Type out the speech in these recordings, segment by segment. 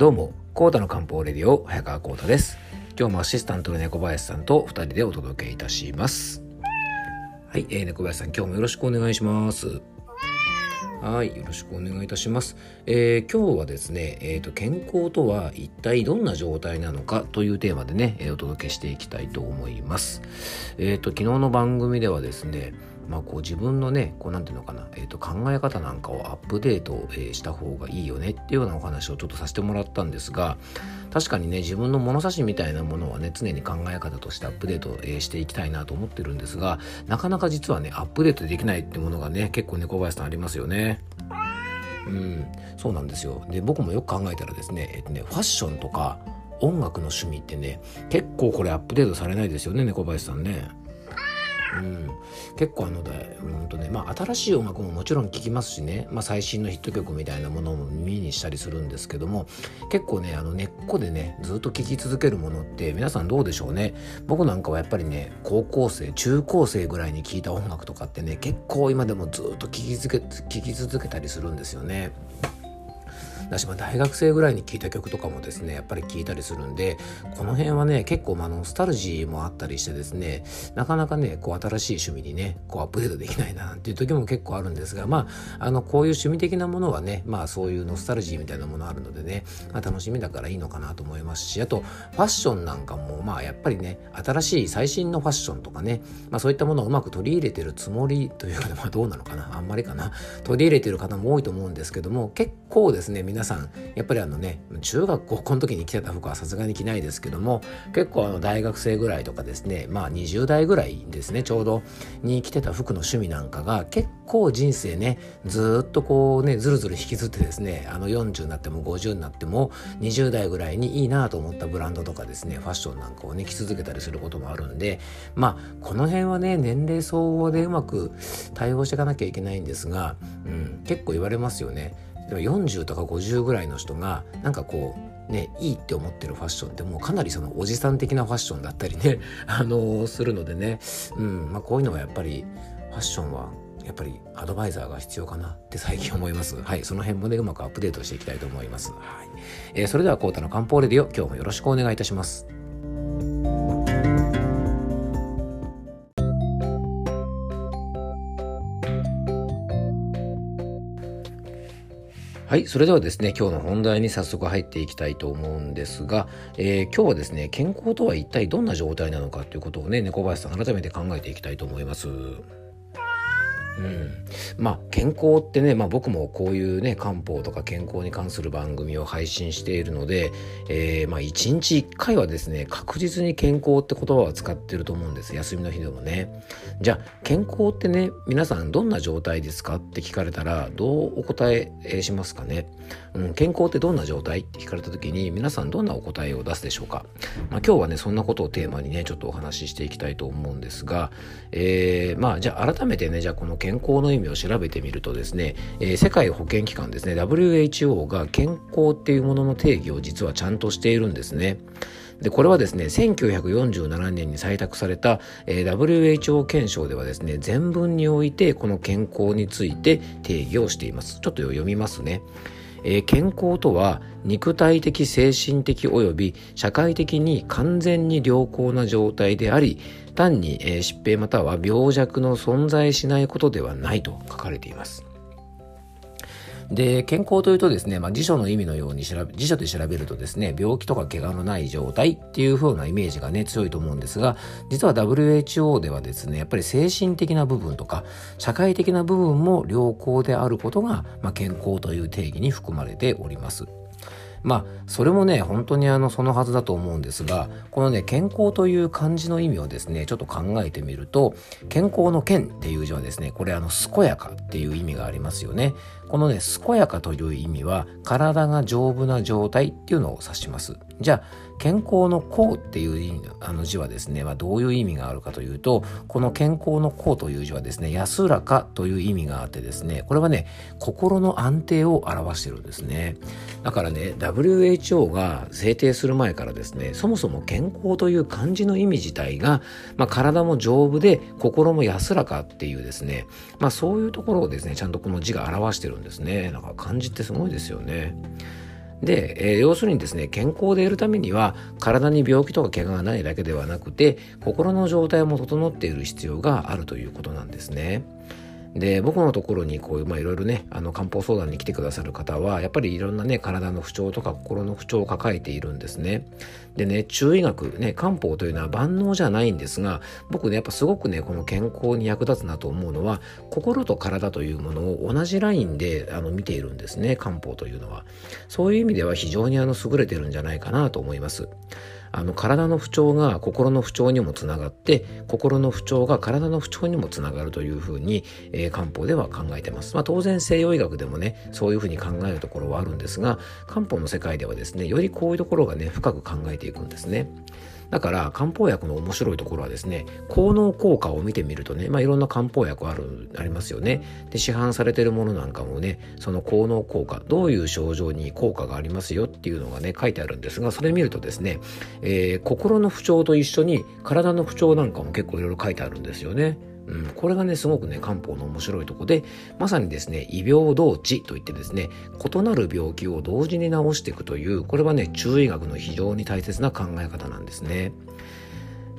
どうも、コータの漢方レディオ、早川コータです。今日もアシスタントの猫林さんと二人でお届けいたします。はい、えー、猫林さん、今日もよろしくお願いします。はい、よろしくお願いいたします。えー、今日はですね、えーと、健康とは一体どんな状態なのかというテーマでね、えー、お届けしていきたいと思います。えっ、ー、と、昨日の番組ではですね、まあ、こう自分のねこうなんていうのかな、えー、と考え方なんかをアップデート、えした方がいいよねっていうようなお話をちょっとさせてもらったんですが確かにね自分の物差しみたいなものはね常に考え方としてアップデート、えしていきたいなと思ってるんですがなかなか実はねアップデートできないってものがね結構猫林さんありますよね。うん、そうなんですよで僕もよく考えたらですね,、えっとねファッションとか音楽の趣味ってね結構これアップデートされないですよね猫林さんね。うん、結構あので、うんとねまあ、新しい音楽ももちろん聴きますしね、まあ、最新のヒット曲みたいなものも耳にしたりするんですけども結構ねあの根っこでねずっと聴き続けるものって皆さんどうでしょうね。僕なんかはやっぱりね高校生中高生ぐらいに聴いた音楽とかってね結構今でもずっと聴き続け聴き続けたりするんですよね。だし、まあ、大学生ぐらいに聴いた曲とかもですねやっぱり聴いたりするんでこの辺はね結構、まあ、ノスタルジーもあったりしてですねなかなかねこう新しい趣味にねこうアップデートできないなっていう時も結構あるんですがまああのこういう趣味的なものはねまあそういうノスタルジーみたいなものあるのでね、まあ、楽しみだからいいのかなと思いますしあとファッションなんかもまあやっぱりね新しい最新のファッションとかね、まあ、そういったものをうまく取り入れてるつもりというか、まあ、どうなのかなあんまりかな取り入れてる方も多いと思うんですけども結構ですね皆皆さんやっぱりあのね中学高校の時に着てた服はさすがに着ないですけども結構あの大学生ぐらいとかですねまあ20代ぐらいですねちょうどに着てた服の趣味なんかが結構人生ねずっとこうねずるずる引きずってですねあの40になっても50になっても20代ぐらいにいいなと思ったブランドとかですねファッションなんかをね着続けたりすることもあるんでまあこの辺はね年齢相応でうまく対応していかなきゃいけないんですが、うん、結構言われますよね。でも40とか50ぐらいの人がなんかこうねいいって思ってるファッションってもうかなりそのおじさん的なファッションだったりね あのー、するのでね、うんまあ、こういうのはやっぱりファッションはやっぱりアドバイザーが必要かなって最近思います。はい、その辺もね、うまくアップデートしていきたいと思います。はい。えー、それでは、コータの漢方レディオ、今日もよろしくお願いいたします。はい。それではですね、今日の本題に早速入っていきたいと思うんですが、えー、今日はですね、健康とは一体どんな状態なのかということをね、猫林さん改めて考えていきたいと思います。うん、まあ健康ってね、まあ、僕もこういうね漢方とか健康に関する番組を配信しているので、えー、まあ1日1回はですね確実に健康って言葉は使ってると思うんです。休みの日でもね。じゃあ健康ってね皆さんどんな状態ですかって聞かれたらどうお答えしますかね、うん、健康ってどんな状態って聞かれた時に皆さんどんなお答えを出すでしょうか、まあ、今日はねそんなことをテーマにねちょっとお話ししていきたいと思うんですが、えー、まあじゃあ改めてねじゃあこの健康の意味を調べてみるとですね、えー、世界保健機関ですね WHO が健康っていうものの定義を実はちゃんとしているんですね。で、これはですね、1947年に採択された、えー、WHO 憲章ではですね、全文においてこの健康について定義をしています。ちょっと読みますね。えー、健康とは肉体的精神的および社会的に完全に良好な状態であり単に、えー、疾病または病弱の存在しないことではないと書かれています。で、健康というとですね、まあ、辞書の意味のように調べ、辞書で調べるとですね、病気とか怪我のない状態っていう風なイメージがね、強いと思うんですが、実は WHO ではですね、やっぱり精神的な部分とか、社会的な部分も良好であることが、まあ、健康という定義に含まれております。まあそれもね本当にあのそのはずだと思うんですがこのね健康という漢字の意味をですねちょっと考えてみると健康の健っていう字はですねこれあの健やかっていう意味がありますよね。このね健やかという意味は体が丈夫な状態っていうのを指します。じゃあ健康の幸っていうあの字はですね、まあ、どういう意味があるかというとこの健康の幸という字はですね安らかという意味があってですねこれはね心の安定を表してるんですね。だからね WHO が制定する前からですねそもそも健康という漢字の意味自体が、まあ、体も丈夫で心も安らかっていうですね、まあ、そういうところをですねちゃんとこの字が表してるんですねなんか漢字ってすごいですよねで、えー、要するにですね、健康でいるためには、体に病気とか怪我がないだけではなくて、心の状態も整っている必要があるということなんですね。で僕のところにこういうまあいろいろねあの漢方相談に来てくださる方はやっぱりいろんなね体の不調とか心の不調を抱えているんですね。でね中医学ね漢方というのは万能じゃないんですが僕ねやっぱすごくねこの健康に役立つなと思うのは心と体というものを同じラインであの見ているんですね漢方というのは。そういう意味では非常にあの優れてるんじゃないかなと思います。あの体の不調が心の不調にもつながって心の不調が体の不調にもつながるというふうに、えー、漢方では考えてます、まあ、当然西洋医学でもねそういうふうに考えるところはあるんですが漢方の世界ではですねよりこういうところがね深く考えていくんですね。だから漢方薬の面白いところはですね効能効果を見てみるとね、まあ、いろんな漢方薬あるありますよね。で市販されてるものなんかもねその効能効果どういう症状に効果がありますよっていうのがね書いてあるんですがそれ見るとですね、えー、心の不調と一緒に体の不調なんかも結構いろいろ書いてあるんですよね。うん、これがね、すごくね、漢方の面白いとこで、まさにですね、異病同治といってですね、異なる病気を同時に治していくという、これはね、中医学の非常に大切な考え方なんですね。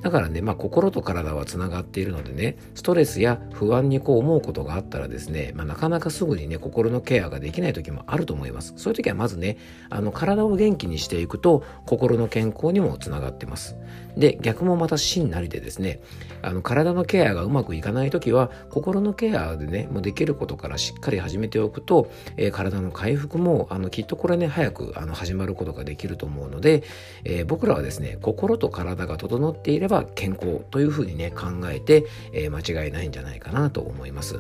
だからね、まあ、心と体はつながっているのでね、ストレスや不安にこう思うことがあったらですね、まあ、なかなかすぐにね、心のケアができない時もあると思います。そういう時はまずね、あの、体を元気にしていくと、心の健康にもつながってます。で、逆もまた真なりでですね、あの、体のケアがうまくいかない時は、心のケアでね、もうできることからしっかり始めておくと、えー、体の回復も、あの、きっとこれね、早く、あの、始まることができると思うので、えー、僕らはですね、心と体が整っていれば、ば健康というふうにね考えて、え、間違いないんじゃないかなと思います。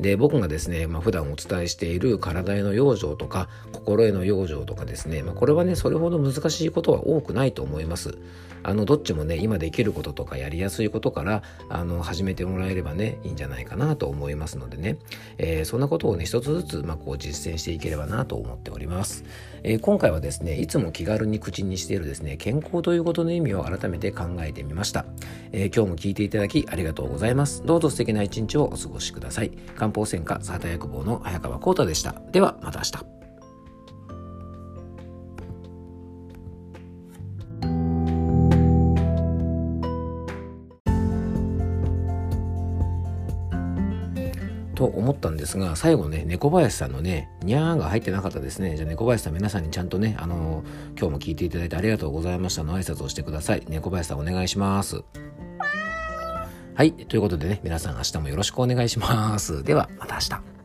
で僕がですね、まあ、普段お伝えしている体への養生とか心への養生とかですね、まあ、これはねそれほど難しいことは多くないと思います。あのどっちもね今できることとかやりやすいことからあの始めてもらえればねいいんじゃないかなと思いますのでね、えー、そんなことをね一つずつ、まあ、こう実践していければなと思っております、えー、今回はですねいつも気軽に口にしているですね健康ということの意味を改めて考えてみました、えー、今日も聞いていただきありがとうございます。どうぞ素敵な一日をお過ごしください。漢方専科サータ薬房の早川幸太でしたではまた明日と思ったんですが、最後ね、猫林さんのね、にゃーが入ってなかったですね。じゃあ猫林さん皆さんにちゃんとね、あのー、今日も聞いていただいてありがとうございましたの挨拶をしてください。猫林さんお願いします。はい。ということでね、皆さん明日もよろしくお願いします。では、また明日。